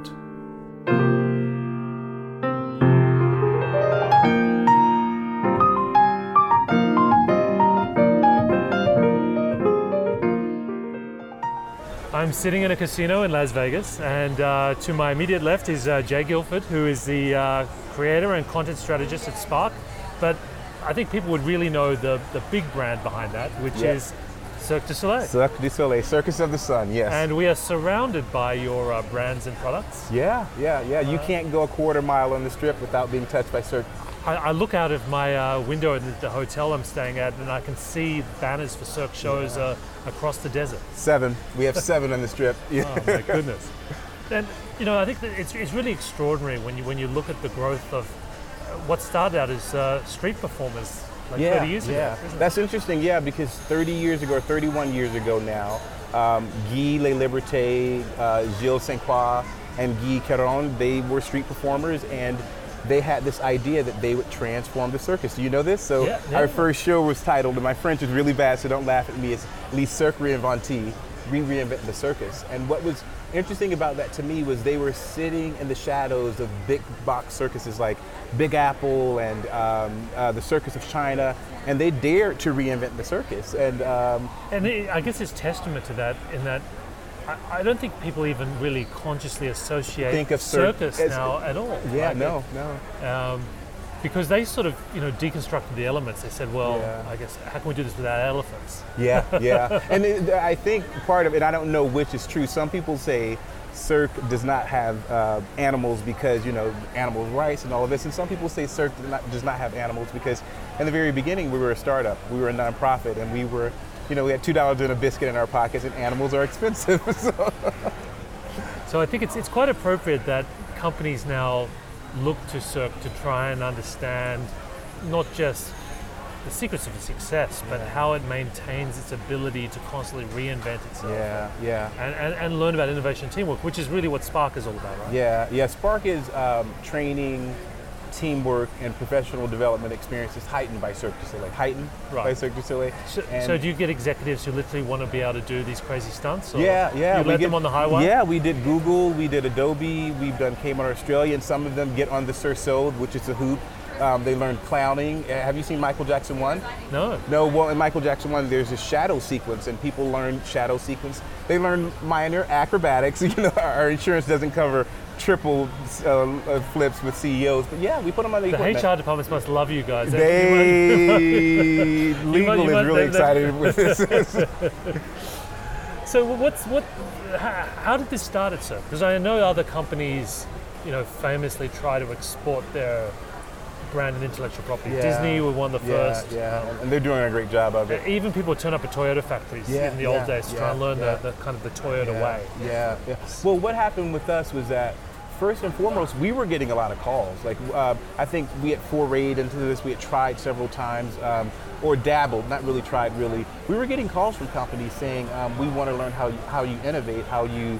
it. I'm sitting in a casino in Las Vegas, and uh, to my immediate left is uh, Jay Guilford, who is the uh, creator and content strategist at Spark. But I think people would really know the, the big brand behind that, which Yes. is Cirque du Soleil. Cirque du Soleil, Circus of the Sun, yes. and we are surrounded by your uh, brands and products. yeah, yeah, yeah. You can't go a quarter mile on the strip without being touched by Cirque. I, I look out of my uh, window in the, hotel I'm staying at, and I can see banners for Cirque shows uh, across the desert. Seven. We have seven on the strip. Yeah. Oh my goodness! And you know, I think that it's, it's really extraordinary when you when you look at the growth of uh, what started out as uh, street performers like 30 years yeah. ago. That's interesting, yeah, because 30 years ago, 31 years ago now, um, Guy Laliberté, uh, Gilles St. Croix, and Guy Caron, they were street performers and they had this idea that they would transform the circus. Do you know this? So Yeah, yeah. our first show was titled, and my French is really bad, so don't laugh at me, it's Les Cirque Reinventés, We Reinvent the Circus. And what was interesting about that to me was they were sitting in the shadows of big box circuses like Big Apple and um, uh, the Circus of China, and they dared to reinvent the circus. And um, And it, I guess it's testament to that in that I, I don't think people even really consciously associate Think of Cir- circus as- now at all. yeah, no, no. Um, because they sort of, you know, deconstructed the elements. They said, well, Yeah. I guess how can we do this without elephants? Yeah, yeah. and it, I think part of it, I don't know which is true. Some people say Cirque does not have uh, animals because, you know, animals' rights and all of this. And some people say Cirque does not, does not have animals because in the very beginning we were a startup, we were a nonprofit, and we were, you know, we had $2 in a biscuit in our pockets, and animals are expensive. so, So I think it's, it's quite appropriate that companies now look to Cirque to try and understand not just the secrets of its success, but how it maintains its ability to constantly reinvent itself. yeah, yeah. And, and, and learn about innovation and teamwork, which is really what Spark is all about, right? Yeah, yeah. Spark is um, training, teamwork, and professional development experiences heightened by Cirque du Soleil. Heightened right. by. Cirque du Soleil. So, so do you get executives who literally want to be able to do these crazy stunts? Or Yeah, yeah. You we let get- them on the highway? Yeah, we did Google, we did Adobe, we've done Kmart Australia, and some of them get on the Cerceau, which is a hoop. Um, they learn clowning. Uh, Have you seen Michael Jackson 1? No. No, well, in Michael Jackson 1, there's a shadow sequence, and people learn shadow sequence. They learn minor acrobatics. You know, our insurance doesn't cover triple uh, uh, flips with CEOs, but yeah, we put them on the, The. HR departments must love you guys. They legal you is must- really excited with this. So what's what? How, how did this start Cirque? Because I know other companies, you know, famously try to export their brand and intellectual property. Yeah. Disney were one of the first. yeah, um, and they're doing a great job of it. even people turn up at Toyota factories Yeah, in the old days to try and learn the, the kind of the Toyota way. Yeah, yeah. Well, what happened with us was that first and foremost, we were getting a lot of calls. Like, uh, I think we had forayed into this. We had tried several times, um, or dabbled, not really tried. Really, we were getting calls from companies saying, um, "We want to learn how you, how you innovate, how you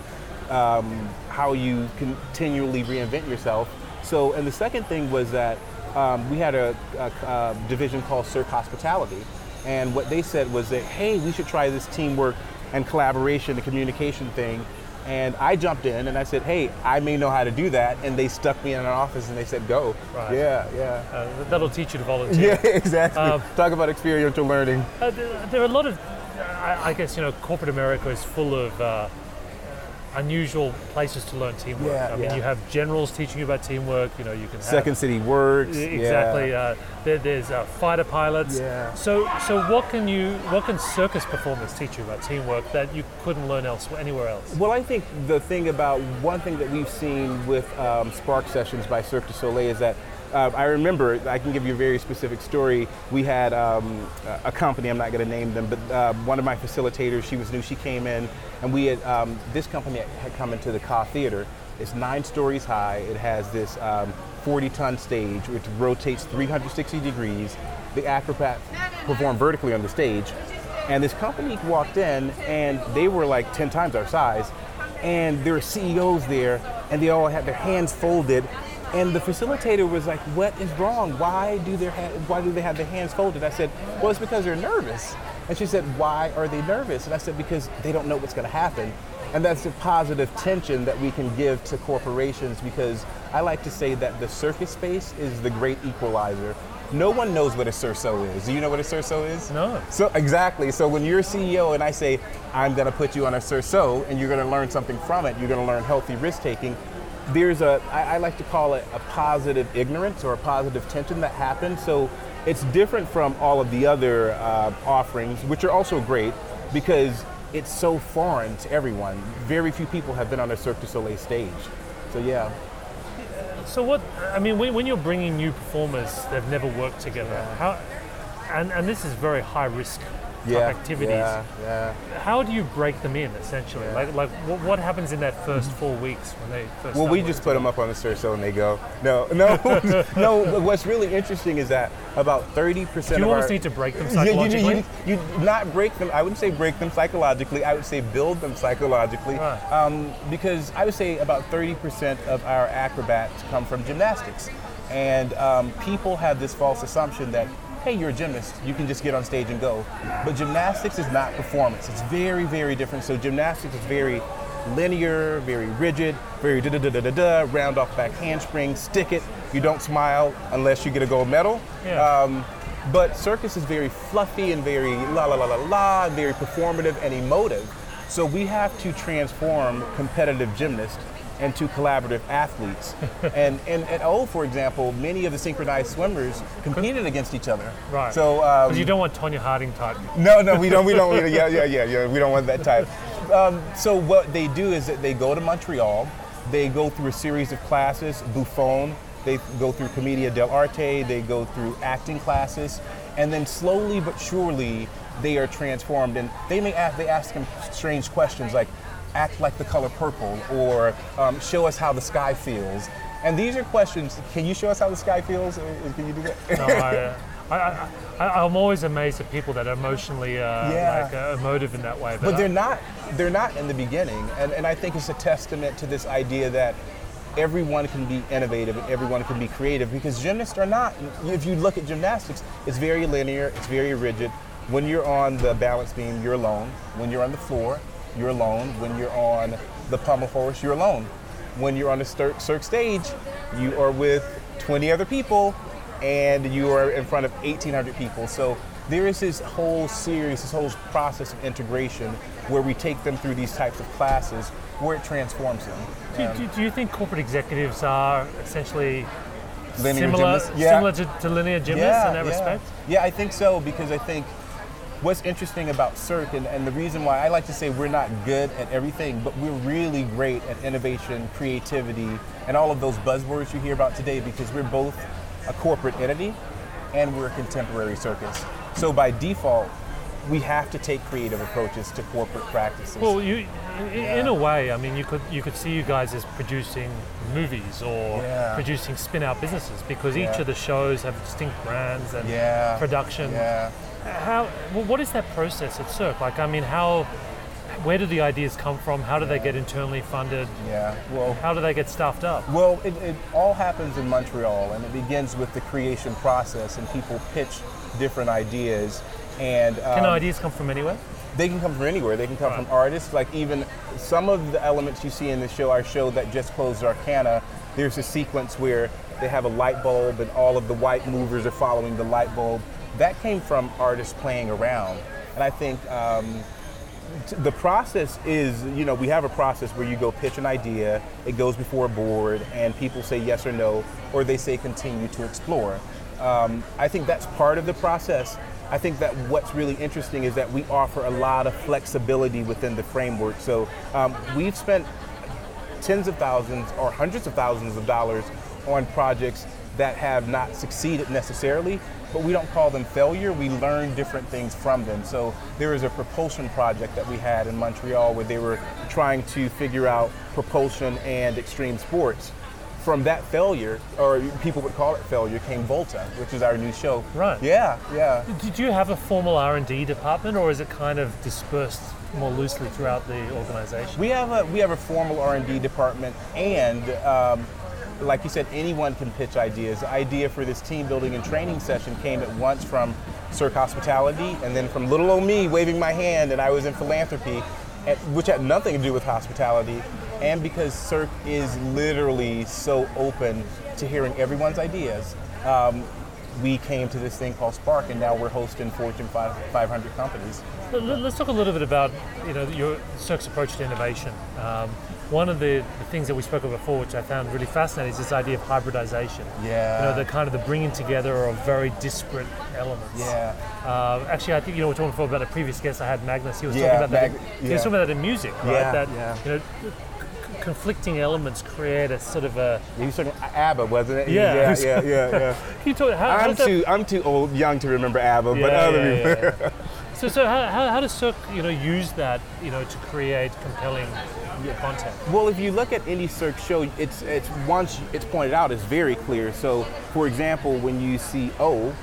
um, how you continually reinvent yourself." So, and the second thing was that um, we had a, a, a division called Cirque Hospitality, and what they said was that, "Hey, we should try this teamwork and collaboration, the communication thing." And I jumped in and I said, "Hey, I may know how to do that." And they stuck me in an office and they said, "Go." Right. Yeah, yeah. Uh, that'll teach you to volunteer. Yeah, exactly. Um, Talk about experiential learning. Uh, there, are a lot of, I, I guess, you know, corporate America is full of uh, unusual places to learn teamwork. Yeah, I mean, you have generals teaching you about teamwork. You know, you can have Second City Works. Exactly. Yeah. Uh, there, there's uh, fighter pilots. Yeah. So, so what can you, what can circus performers teach you about teamwork that you couldn't learn elsewhere, anywhere else? Well, I think the thing about one thing that we've seen with um, Spark Sessions by Cirque du Soleil is that uh, I remember, I can give you a very specific story. We had um, a company, I'm not going to name them, but uh, one of my facilitators, she was new, she came in, and we had, um, this company had come into the Ka Theater. It's nine stories high. It has this 40 ton stage, which rotates 360 degrees. The acrobats perform vertically on the stage. And this company walked in, and they were like 10 times our size. And there were CEOs there, and they all had their hands folded. And the facilitator was like, "What is wrong? Why do their ha- why do they have their hands folded?" I said, "Well, it's because they're nervous." And she said, "Why are they nervous?" And I said, "Because they don't know what's going to happen." And that's a positive tension that we can give to corporations because I like to say that the circus space is the great equalizer. No one knows what a Cerceau is. Do you know what a Cerceau is? No. So exactly. So when you're a CEO and I say I'm going to put you on a Cerceau and you're going to learn something from it, you're going to learn healthy risk taking. There's a I, I like to call it a positive ignorance or a positive tension that happens. So it's different from all of the other uh, offerings, which are also great because it's so foreign to everyone. Very few people have been on a Cirque du Soleil stage. So yeah. So what? I mean, when, when you're bringing new performers, they've never worked together. How? And and this is very high risk type activities. Yeah, yeah. How do you break them in essentially? Yeah. Like like what, what happens in that first four weeks when they first? Well, we just put them up on the Cerceau and they go. No, no, no. What's really interesting is that about 30% Do you of almost our, need to break them You- you- psychologically? You, you, not break them. I wouldn't say break them psychologically. I would say build them psychologically. Right. Um, because I would say about 30% of our acrobats come from gymnastics. And um, people have this false assumption that, hey, you're a gymnast, you can just get on stage and go. But gymnastics is not performance. It's very, very different. So gymnastics is very linear, very rigid, very da da da da da da, round off back handspring, stick it. You don't smile unless you get a gold medal. Yeah. Um, but circus is very fluffy and very la la la la la, very performative and emotive. So we have to transform competitive gymnasts into collaborative athletes. and, and at O, for example, many of the synchronized swimmers competed against each other. Right. So um, Because you don't want Tonya Harding type. no, no, we don't. We don't. Yeah, yeah, yeah, yeah. We don't want that type. Um, so what they do is that they go to Montreal. They go through a series of classes. Bouffon. They go through Commedia dell'arte. They go through acting classes, and then slowly but surely they are transformed. And they may ask. They ask them strange questions like, "Act like the color purple," or um, "Show us how the sky feels." And these are questions. Can you show us how the sky feels? Uh, Can you do that? No, I, I, I, I'm always amazed at people that are emotionally uh, Yeah. like uh, emotive in that way. But I- they're not. They're not in the beginning, and, and I think it's a testament to this idea that everyone can be innovative and everyone can be creative because gymnasts are not. If you look at gymnastics, it's very linear, it's very rigid. When you're on the balance beam, you're alone. When you're on the floor, you're alone. When you're on the pommel horse, you're alone. When you're on the Cirque, stage, you are with 20 other people and you are in front of 1,800 people. So there is this whole series, this whole process of integration where we take them through these types of classes where it transforms them. do, do, do you think corporate executives are essentially Linear similar. Yeah. similar to, to linear gymnasts in that yeah. respect? Yeah, I think so because I think what's interesting about Cirque and, and the reason why I like to say we're not good at everything, but we're really great at innovation, creativity, and all of those buzzwords you hear about today because we're both a corporate entity and we're a contemporary circus. So by default, we have to take creative approaches to corporate practices. Well, you, in, in a way, I mean, you could you could see you guys as producing movies or Yeah. producing spin-out businesses because Yeah. each of the shows have distinct brands and yeah. production. How? Well, what is that process at Cirque? Like, I mean, how? Where do the ideas come from? How do they get internally funded? Yeah. Well, How do they get staffed up? Well, it, it all happens in Montreal, and it begins with the creation process, and people pitch different ideas, and um, Can ideas come from anywhere? they can come from anywhere. They can come Right. from artists. Like even some of the elements you see in the show, our show that just closed Zarkana, there's a sequence where they have a light bulb, and all of the white movers are following the light bulb. That came from artists playing around, and I think. Um, t- the process is, you know, we have a process where you go pitch an idea, it goes before a board, and people say yes or no, or they say continue to explore. Um, I think that's part of the process. I think that what's really interesting is that we offer a lot of flexibility within the framework. So um, we've spent tens of thousands or hundreds of thousands of dollars on projects that have not succeeded necessarily, but we don't call them failure. We learn different things from them. So there was a propulsion project that we had in Montreal where they were trying to figure out propulsion and extreme sports. from that failure, or people would call it failure, came Volta, which is our new show. Right. Yeah, yeah. Did you have a formal R and D department, or is it kind of dispersed more loosely throughout the organization? We have a we have a formal R and D department, and um, like you said, anyone can pitch ideas. The idea for this team building and training session came at once from Cirque Hospitality, and then from little old me waving my hand, and I was in philanthropy, at, which had nothing to do with hospitality, and because Cirque is literally so open to hearing everyone's ideas. Um, we came to this thing called Spark, and now we're hosting Fortune 500 companies. Let's talk a little bit about you know your Cirque's approach to innovation. Um, one of the, the, things that we spoke of before, which I found really fascinating, is this idea of hybridization. Yeah. You know, the kind of the bringing together of very disparate elements. Yeah. Uh, actually, I think you know we are talking before about a previous guest I had, Magnus. He was yeah, talking about Mag- that. In, yeah. He was talking about that in music, right? Yeah, that yeah. you know, conflicting elements create a sort of a. He was talking ABBA, wasn't it? Yeah. yeah, yeah, yeah. yeah. Can you talk, how, I'm too I'm too old, young to remember ABBA, but Yeah, other yeah, people. yeah, yeah. So, so how, how, how does Cirque, you know, use that, you know, to create compelling content? Well, if you look at any Cirque show, it's it's once it's pointed out, it's very clear. So, for example, when you see O,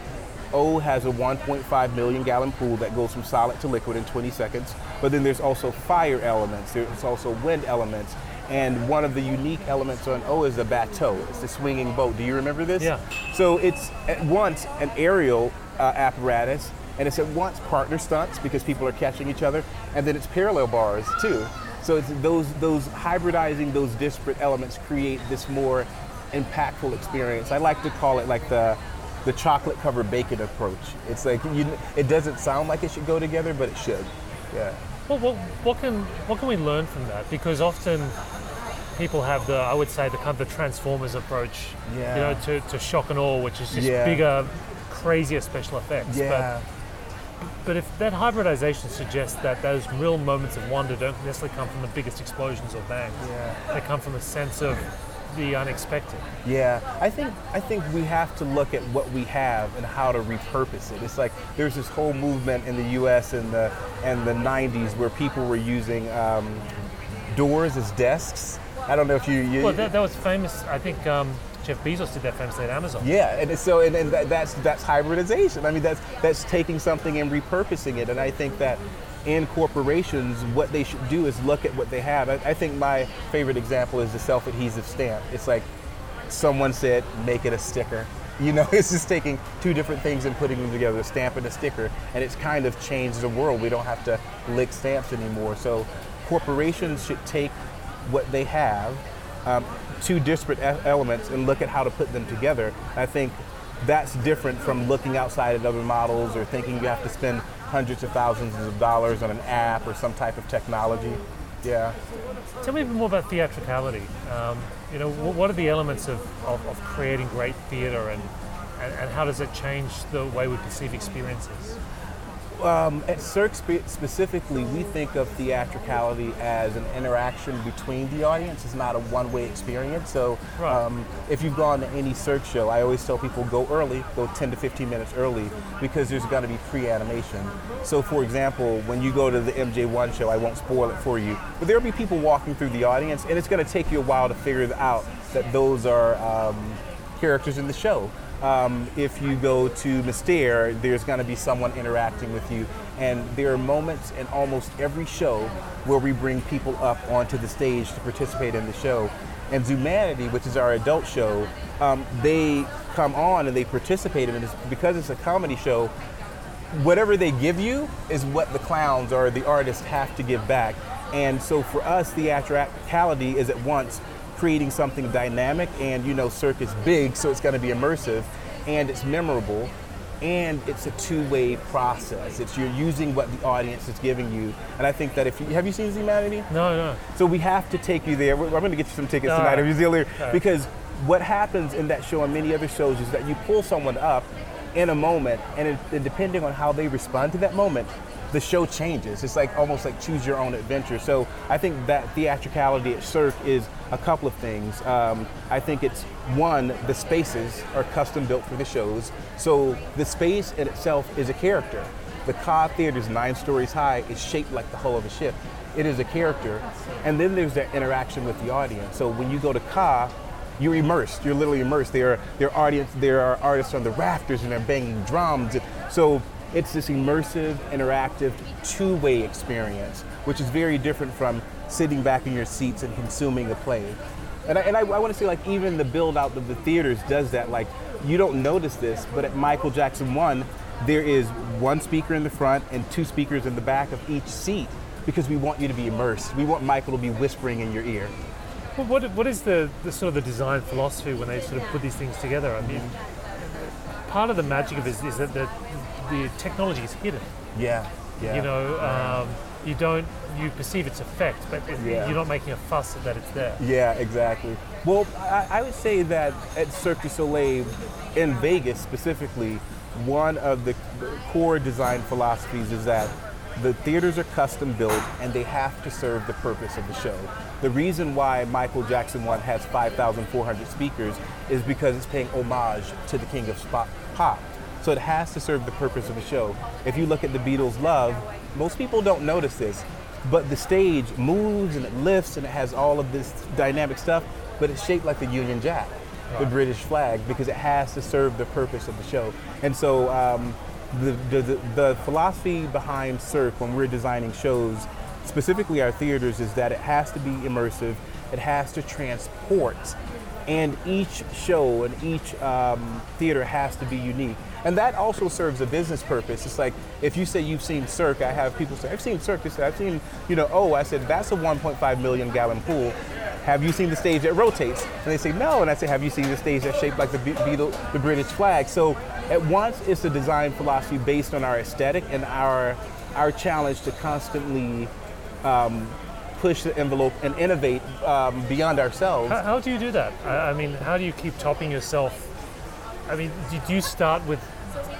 O has a 1.5 million gallon pool that goes from solid to liquid in 20 seconds. But then there's also fire elements. There's also wind elements. And one of the unique elements on O is the bateau. It's the swinging boat. Do you remember this? Yeah. So it's at once an aerial uh, apparatus, and it's at once partner stunts because people are catching each other, and then it's parallel bars too. So it's those those hybridizing those disparate elements create this more impactful experience. I like to call it like the the chocolate covered bacon approach. It's like you, it doesn't sound like it should go together, but it should. Yeah. Well, what, what can what can we learn from that? Because often people have the I would say the kind of the Transformers approach, Yeah. you know, to, to shock and awe, which is just Yeah. bigger, crazier special effects. Yeah. But, but if that hybridization suggests that those real moments of wonder don't necessarily come from the biggest explosions or bangs, Yeah. they come from a sense of the unexpected. Yeah, I think I think we have to look at what we have and how to repurpose it. It's like there's this whole movement in the U.S. in the and the '90s where people were using um, doors as desks. I don't know if you. you Well, that, that was famous. I think um, Jeff Bezos did that famously at Amazon. yeah, and so and, and that, that's that's hybridization. I mean, that's that's taking something and repurposing it. And I think that in corporations, what they should do is look at what they have. I, I think my favorite example is the self-adhesive stamp. It's like someone said, make it a sticker. You know, it's just taking two different things and putting them together, a stamp and a sticker, and it's kind of changed the world. We don't have to lick stamps anymore. So corporations should take what they have, um, two disparate elements, and look at how to put them together. I think that's different from looking outside at other models or thinking you have to spend hundreds of thousands of dollars on an app or some type of technology. Yeah. Tell me a bit more about theatricality. Um, you know, what are the elements of, of, of creating great theatre and, and, and how does it change the way we perceive experiences? Um, at Cirque spe- specifically, we think of theatricality as an interaction between the audience. It's not a one-way experience. So, Right. um, if you've gone to any Cirque show, I always tell people go early, go 10 to 15 minutes early, because there's going to be pre-animation. So, for example, when you go to the MJ1 show, I won't spoil it for you, but there'll be people walking through the audience, and it's going to take you a while to figure out that those are um, characters in the show. Um, if you go to Mystere, there's going to be someone interacting with you. And there are moments in almost every show where we bring people up onto the stage to participate in the show. And Zumanity, which is our adult show, um, they come on and they participate in it. Because it's a comedy show, whatever they give you is what the clowns or the artists have to give back. And so for us, theatricality is at once creating something dynamic and you know Cirque is big so it's going to be immersive and it's memorable and it's a two-way process it's you're using what the audience is giving you and i think that if you have you seen Zumanity No, no. so we have to take you there. We're- I'm going to get you some tickets All tonight if you're still here. Okay. Because what happens in that show and many other shows is that you pull someone up in a moment, and, it, and depending on how they respond to that moment, the show changes. It's like almost like choose your own adventure. So I think that theatricality at Cirque is a couple of things. Um, I think it's one, the spaces are custom built for the shows. So the space in itself is a character. The Ka Theater is nine stories high. It's shaped like the hull of a ship. It is a character. And then there's that interaction with the audience. So when you go to Ka, you're immersed. You're literally immersed. There are there are audience there are artists on the rafters and they're banging drums. So it's this immersive, interactive, two-way experience, which is very different from sitting back in your seats and consuming a play. And I, and I, I want to say like even the build out of the theaters does that. Like you don't notice this, but at Michael Jackson One, there is one speaker in the front and two speakers in the back of each seat because we want you to be immersed. We want Michael to be whispering in your ear. Well, what, what is the, the sort of the design philosophy when they sort of put these things together? I mean, part of the magic of it is, is that the, the technology is hidden. Yeah, yeah. You know, um, you don't you perceive its effect, but it, Yeah. you're not making a fuss that it's there. Yeah, exactly. Well, I, I would say that at Cirque du Soleil, in Vegas specifically, one of the core design philosophies is that the theaters are custom built and they have to serve the purpose of the show. The reason why Michael Jackson One has 5,400 speakers is because it's paying homage to the king of pop. So it has to serve the purpose of the show. If you look at the Beatles' Love, most people don't notice this, but the stage moves and it lifts and it has all of this dynamic stuff, but it's shaped like the Union Jack, the British flag, because it has to serve the purpose of the show. And so um, the, the, the, philosophy behind Cirque when we're designing shows, specifically our theaters, is that it has to be immersive, it has to transport, and each show and each um, theater has to be unique. And that also serves a business purpose. It's like if you say you've seen Cirque, I have people say, I've seen Cirque. I've seen, you know, oh, I said, that's a 1.5 million gallon pool. Have you seen the stage that rotates? And they say, no. And I say, have you seen the stage that's shaped like the, Be- Beatle, the British flag? So at once, it's a design philosophy based on our aesthetic and our, our challenge to constantly um, push the envelope and innovate um, beyond ourselves. How, how do you do that? I, I mean, how do you keep topping yourself? I mean, do, do you start with?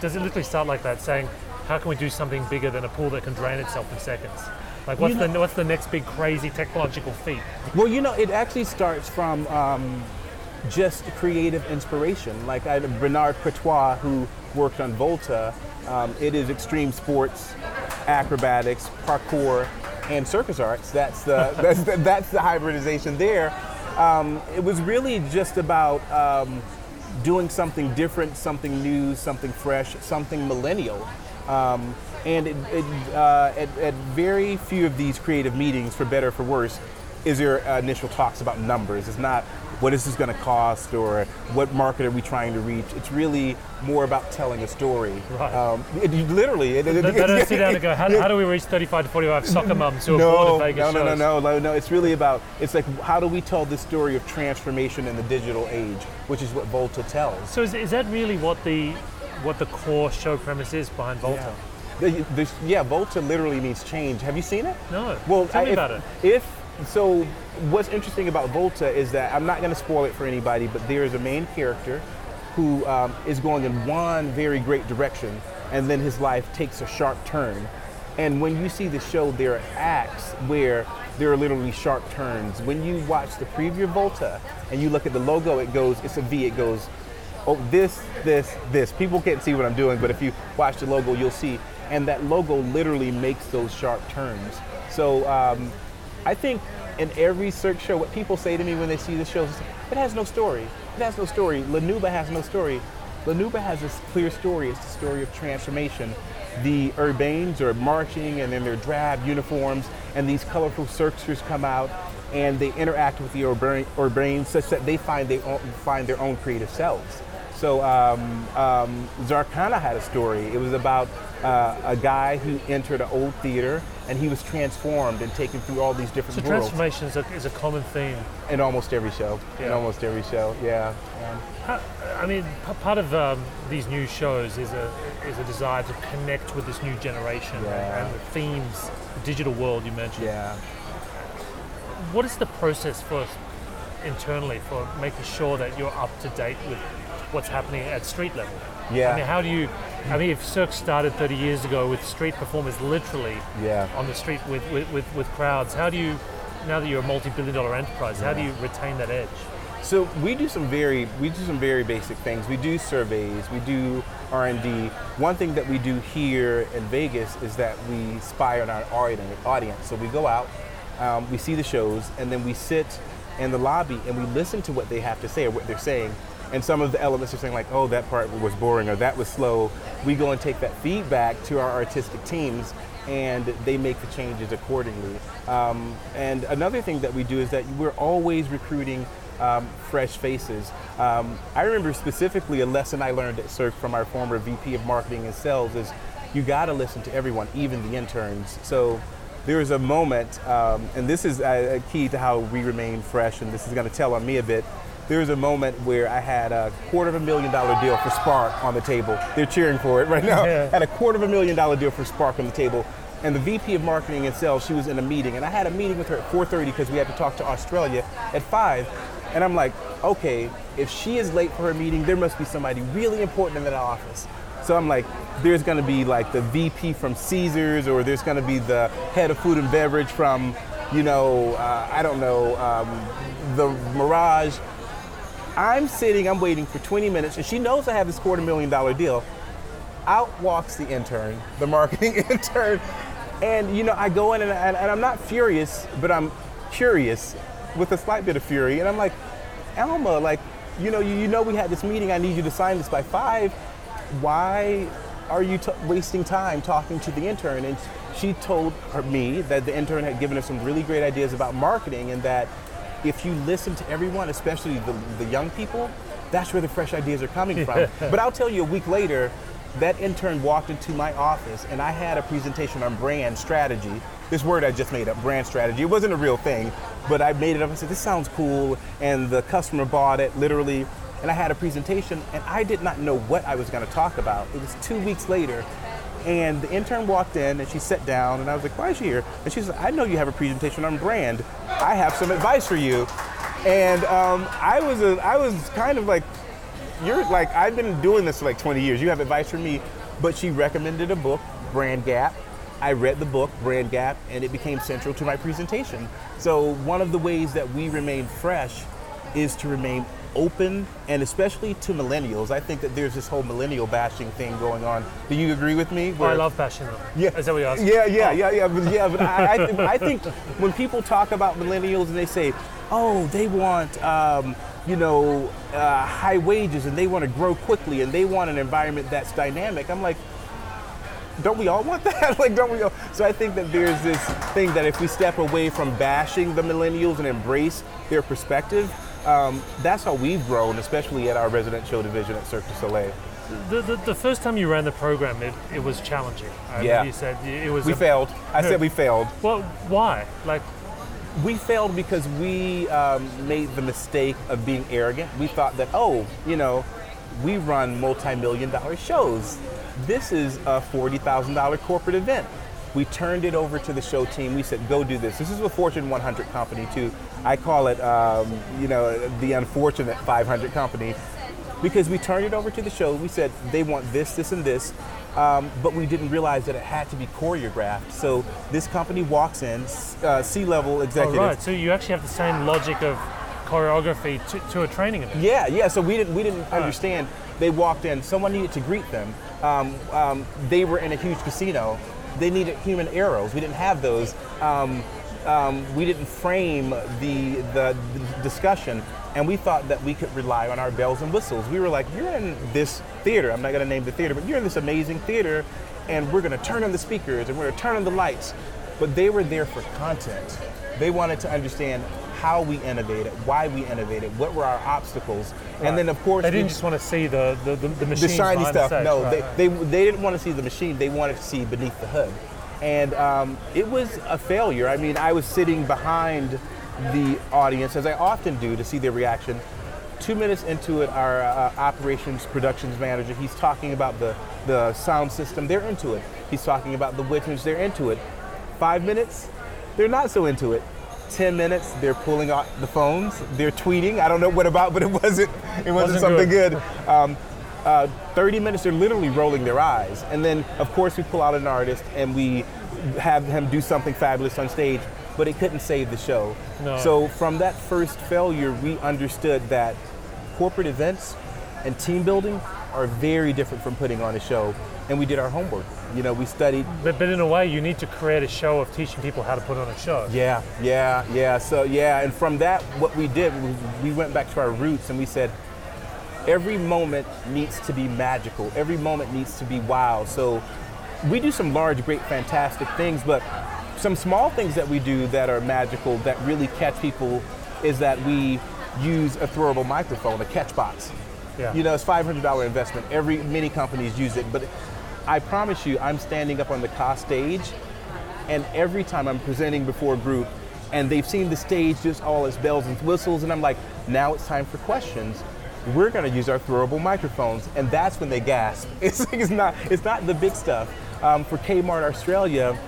Does it literally start like that, saying, "How can we do something bigger than a pool that can drain itself in seconds"? Like, what's You know- the what's the next big crazy technological feat? Well, you know, it actually starts from um, just creative inspiration. Like I, Bernard Courtois, who worked on Volta, um, it is extreme sports, acrobatics, parkour, and circus arts. That's the that's the, that's the hybridization there. Um, it was really just about um, doing something different, something new, something fresh, something millennial. Um, and it, it, uh, at, at very few of these creative meetings, for better or for worse, is uh, initial talks about numbers. It's not what is this going to cost or what market are we trying to reach. It's really more about telling a story. Right. Um, it, you literally. It, They, they don't sit down and go, how, how do we reach 35 to 45 soccer moms who are no, bored of Vegas no, no, no, shows? no, no, no. It's really about. It's like how do we tell this story of transformation in the digital age, which is what Volta tells. So is, is that really what the what the core show premise is behind Volta? The, the, yeah, Volta literally means change. Have you seen it? No. Well, Tell I- me if, about it. If so, what's interesting about Volta is that I'm not going to spoil it for anybody, but there is a main character who um, is going in one very great direction, and then his life takes a sharp turn. And when you see the show, there are acts where there are literally sharp turns. When you watch the preview of Volta and you look at the logo, it goes, it's a V, it goes, oh, this, this, this. People can't see what I'm doing, but if you watch the logo, you'll see. And that logo literally makes those sharp turns. So um, I think in every Cirque show, what people say to me when they see the show is, it has no story. It has no story. La Nouba has no story. La Nouba has this clear story. It's the story of transformation. The urbanes are marching and in their drab uniforms, and these colorful circsters come out and they interact with the urban, urbanes such that they find, they own, find their own creative selves. So um, um, Zarkana had a story. It was about uh, a guy who entered an old theater and he was transformed and taken through all these different So worlds transformation is a, is a common theme. in almost every show. In almost every show, yeah. Um, How, I mean, p- part of um, these new shows is a is a desire to connect with this new generation Yeah. and the themes, the digital world you mentioned. yeah. What is the process for internally for making sure that you're up to date with what's happening at street level? Yeah. I mean, how do you? I mean, if Cirque started 30 years ago with street performers literally Yeah. on the street with, with, with, with crowds, how do you? Now that you're a multi-billion dollar enterprise, how do you retain that edge? So we do some very we do some very basic things. We do surveys, we do R and D. One thing that we do here in Vegas is that we spy on our audience. So we go out, um, we see the shows, and then we sit in the lobby and we listen to what they have to say or what they're saying. And some of the elements are saying like, oh, that part was boring or that was slow. We go and take that feedback to our artistic teams and they make the changes accordingly. Um, and another thing that we do is that we're always recruiting um, fresh faces. Um, I remember specifically a lesson I learned at Cirque from our former VP of Marketing and Sales is you got to listen to everyone, even the interns. So there was a moment, um, and this is a, a key to how we remain fresh, and this is going to tell on me a bit there was a moment where I had a quarter of a million dollar deal for Spark on the table. They're cheering for it right now. Yeah. Had a quarter of a million dollar deal for Spark on the table. And the VP of marketing and sales, she was in a meeting, and I had a meeting with her at 4:30 because we had to talk to Australia at 5. And I'm like, okay, if she is late for her meeting, there must be somebody really important in that office. So I'm like, there's going to be like the VP from Caesars, or there's going to be the head of food and beverage from, you know, uh, I don't know, um, the Mirage. I'm sitting, I'm waiting for 20 minutes, and she knows I have this quarter million dollar deal. Out walks the intern, the marketing intern, and you know, I go in and, and, and I'm not furious, but I'm curious with a slight bit of fury, and I'm like, Alma, like, you know, you, you know, we had this meeting. I need you to sign this by five. Why are you t- wasting time talking to the intern? And she told her, me that the intern had given her some really great ideas about marketing, and that if you listen to everyone, especially the, the young people, that's where the fresh ideas are coming from. but I'll tell you, a week later, that intern walked into my office and I had a presentation on brand strategy. This word I just made up, brand strategy. It wasn't a real thing, but I made it up and said, this sounds cool. And the customer bought it literally. And I had a presentation and I did not know what I was going to talk about. It was two weeks later. And the intern walked in and she sat down and I was like, why is she here? And she said, I know you have a presentation on brand. I have some advice for you. And um, I was a, I was kind of like, you're like, I've been doing this for like 20 years. You have advice for me. But she recommended a book, Brand Gap. I read the book, Brand Gap, and it became central to my presentation. So one of the ways that we remain fresh is to remain open, and especially to millennials. I think that there's this whole millennial bashing thing going on. Do you agree with me? I love bashing them. Yeah. Is that what you're asking? Yeah, yeah, Oh. yeah, yeah, but, yeah. But I, I, th- I think when people talk about millennials and they say, "Oh, they want, um, you know, uh, high wages and they want to grow quickly and they want an environment that's dynamic," I'm like, don't we all want that? like, don't we all? So I think that there's this thing that if we step away from bashing the millennials and embrace their perspective, um, that's how we've grown, especially at our residential division at Cirque du Soleil. The, the, the first time you ran the program, it, it was challenging. I Yeah. You said it was. We a- failed. I said we failed. Well, why? Like, We failed because we um, made the mistake of being arrogant. We thought that, oh, you know, we run multi-million dollar shows. This is a $40,000 corporate event. We turned it over to the show team. We said, go do this. This is a Fortune 100 company too. I call it, um, you know, the unfortunate 500 company because we turned it over to the show. We said they want this, this, and this, um, but we didn't realize that it had to be choreographed. So this company walks in, uh, C-level oh, right. So you actually have the same logic of choreography to, to a training event. Yeah, yeah. So we didn't we didn't understand. They walked in. Someone needed to greet them. Um, um, they were in a huge casino. They needed human arrows. We didn't have those. Um, we didn't frame the, the the discussion, and we thought that we could rely on our bells and whistles. We were like, "You're in this theater. I'm not going to name the theater, but you're in this amazing theater, and we're going to turn on the speakers and we're going to turn on the lights." But they were there for content. They wanted to understand how we innovated, why we innovated, what were our obstacles, and then of course They didn't just want to see the the, the, the the shiny stuff. No, Right, they, right. they they didn't want to see the machine. They wanted to see beneath the hood, and um, it was a failure. I mean, I was sitting behind the audience as I often do to see their reaction. Two minutes into it, our uh, operations productions manager, he's talking about the the sound system. They're into it. He's talking about the witness. They're into it. Five minutes, they're not so into it. 10 minutes, they're pulling out the phones, they're tweeting. I don't know what about, but it wasn't it wasn't, Wasn't something good. good. Um, uh, 30 minutes, they're literally rolling their eyes. And then, of course, we pull out an artist and we have him do something fabulous on stage, but it couldn't save the show. No. So, from that first failure, we understood that corporate events and team building are very different from putting on a show. And we did our homework. You know, we studied. But, but in a way, you need to create a show of teaching people how to put on a show. Yeah, yeah, yeah. So yeah, and from that, what we did, we went back to our roots and we said, every moment needs to be magical. Every moment needs to be wild. So we do some large, great, fantastic things, but some small things that we do that are magical that really catch people is that we use a throwable microphone, a catch box. Yeah. You know, it's $500 investment. Every many companies use it, but I promise you, I'm standing up on the cost stage, and every time I'm presenting before a group, and they've seen the stage just all its bells and whistles, and I'm like, now it's time for questions. We're going to use our throwable microphones, and that's when they gasp. It's, it's not it's not the big stuff. Um, for Kmart Australia,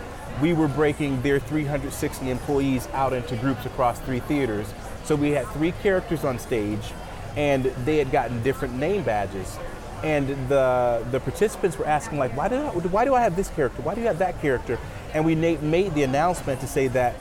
we were breaking their 360 employees out into groups across three theaters. So we had three characters on stage, and they had gotten different name badges. And the the participants were asking like, why do I, why do I have this character? Why do you have that character? And we made the announcement to say that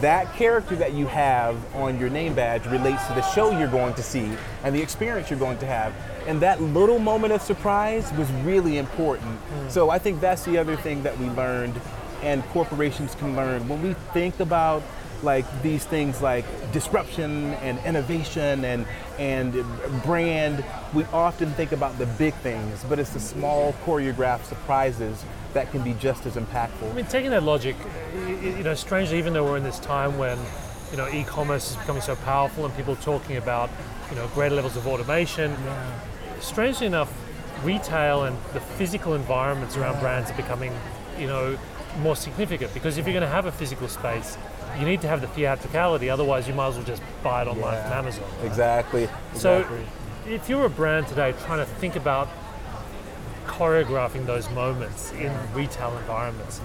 that character that you have on your name badge relates to the show you're going to see and the experience you're going to have. And that little moment of surprise was really important. Mm. So I think that's the other thing that we learned and corporations can learn. When we think about like these things like disruption and innovation and and brand, we often think about the big things, but it's the small choreographed surprises that can be just as impactful. I mean, taking that logic, y- y- you know, strangely, even though we're in this time when, you know, e-commerce is becoming so powerful and people are talking about, you know, greater levels of automation, strangely enough, retail and the physical environments around brands are becoming, you know, more significant because if you're going to have a physical space, you need to have the theatricality. Otherwise, you might as well just buy it online from Amazon. right? Exactly. So, exactly. if you're a brand today trying to think about choreographing those moments in retail environments,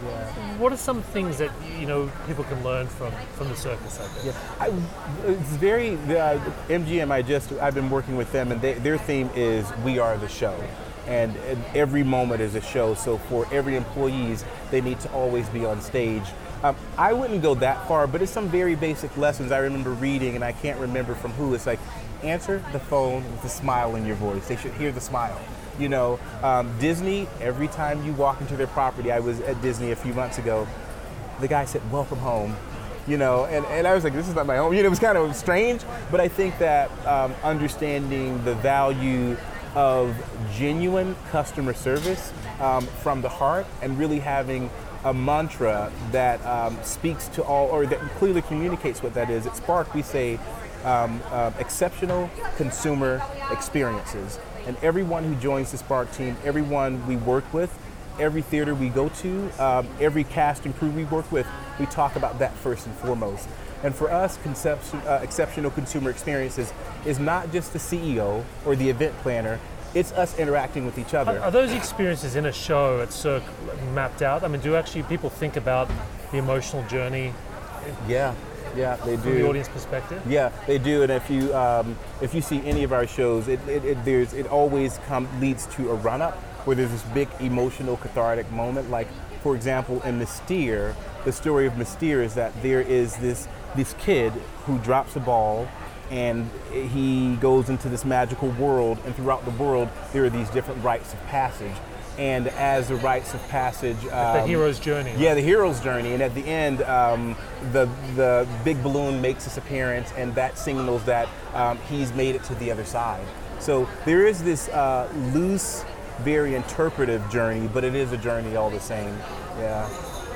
what are some things that you know people can learn from from the circus? I think. Yeah, I, it's very uh, MGM. I just I've been working with them, and they, their theme is "We are the show," and, and every moment is a show. So for every employees, they need to always be on stage. Um, I wouldn't go that far, but it's some very basic lessons I remember reading, and I can't remember from who. It's like answer the phone with a smile in your voice. They should hear the smile. You know, um, Disney. Every time you walk into their property, I was at Disney a few months ago the guy said, welcome home. You know, and, and I was like, this is not my home. You know, it was kind of strange, but I think that um, understanding the value of genuine customer service um, from the heart and really having a mantra that um, speaks to all, or that clearly communicates what that is. At Spark, we say um, uh, exceptional consumer experiences. And everyone who joins the Spark team, everyone we work with, every theater we go to, um, every cast and crew we work with, we talk about that first and foremost. And for us, conception, uh, exceptional consumer experiences is not just the CEO or the event planner, it's us interacting with each Are, other. are those experiences in a show at Cirque mapped out? I mean, do actually people think about the emotional journey Yeah, yeah, they do. from the audience perspective? Yeah, they do. And if you um, if you see any of our shows, it, it, it there's it always come leads to a run up where there's this big emotional cathartic moment. Like for example, in Mystere, the story of Mystere is that there is this this kid who drops a ball. And he goes into this magical world, and throughout the world, there are these different rites of passage. And as the rites of passage, the um, hero's journey. yeah, the hero's journey, and at the end, um, the the big balloon makes its appearance, and that signals that um, he's made it to the other side. So there is this uh, loose, very interpretive journey, but it is a journey all the same. Yeah.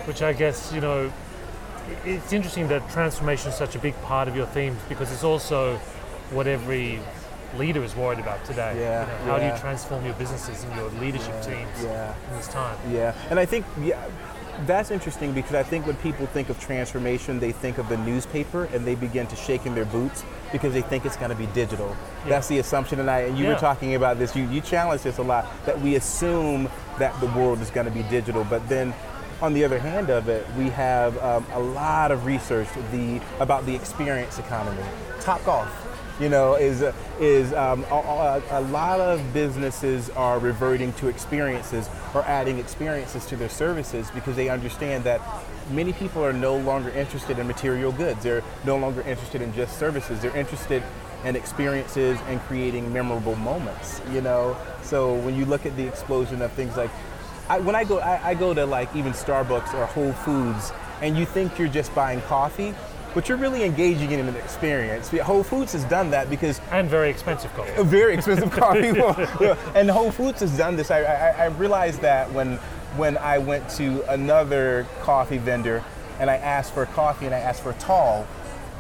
which I guess you know it's interesting that transformation is such a big part of your themes because it's also what every leader is worried about today. Yeah, You know, how do you transform your businesses and your leadership teams yeah. in this time? Yeah, and I think yeah, that's interesting because I think when people think of transformation, they think of the newspaper and they begin to shake in their boots because they think it's going to be digital. That's the assumption, and I and you Yeah. were talking about this. You you challenged this a lot that we assume that the world is going to be digital, but then. On the other hand of it, we have um, a lot of research the, about the experience economy. Topgolf, you know, is is um, a, a, lot of businesses are reverting to experiences or adding experiences to their services because they understand that many people are no longer interested in material goods. They're no longer interested in just services. They're interested in experiences and creating memorable moments. You know, so when you look at the explosion of things like, I, when I go, I, I go to like even Starbucks or Whole Foods, and you think you're just buying coffee, but you're really engaging in an experience. Whole Foods has done that because and very expensive coffee. a very expensive coffee. And Whole Foods has done this. I, I, I realized that when when I went to another coffee vendor and I asked for coffee and I asked for a tall,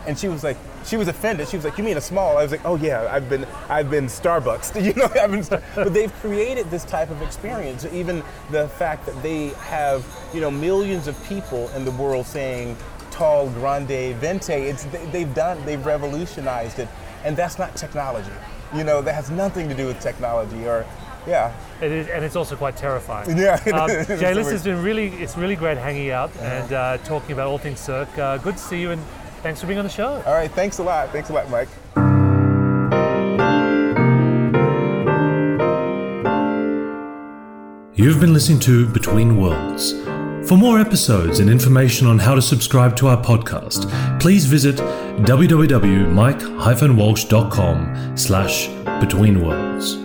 and she was like, she was offended. She was like, "You mean a small?" I was like, "Oh yeah, I've been I've been Starbucks, you know, I've been." Star-. But they've created this type of experience. Even the fact that they have you know millions of people in the world saying tall, grande, venti. It's they, have done they've revolutionized it, and that's not technology. You know, that has nothing to do with technology or yeah. It is, and it's also quite terrifying. Yeah. Um, Jay, this has been really, it's really great hanging out and uh, talking about all things Cirque. Uh, good to see you, and thanks for being on the show. All right, thanks a lot. Thanks a lot, Mike. You've been listening to Between Worlds. For more episodes and information on how to subscribe to our podcast, please visit www.mike-walsh.com slash betweenworlds.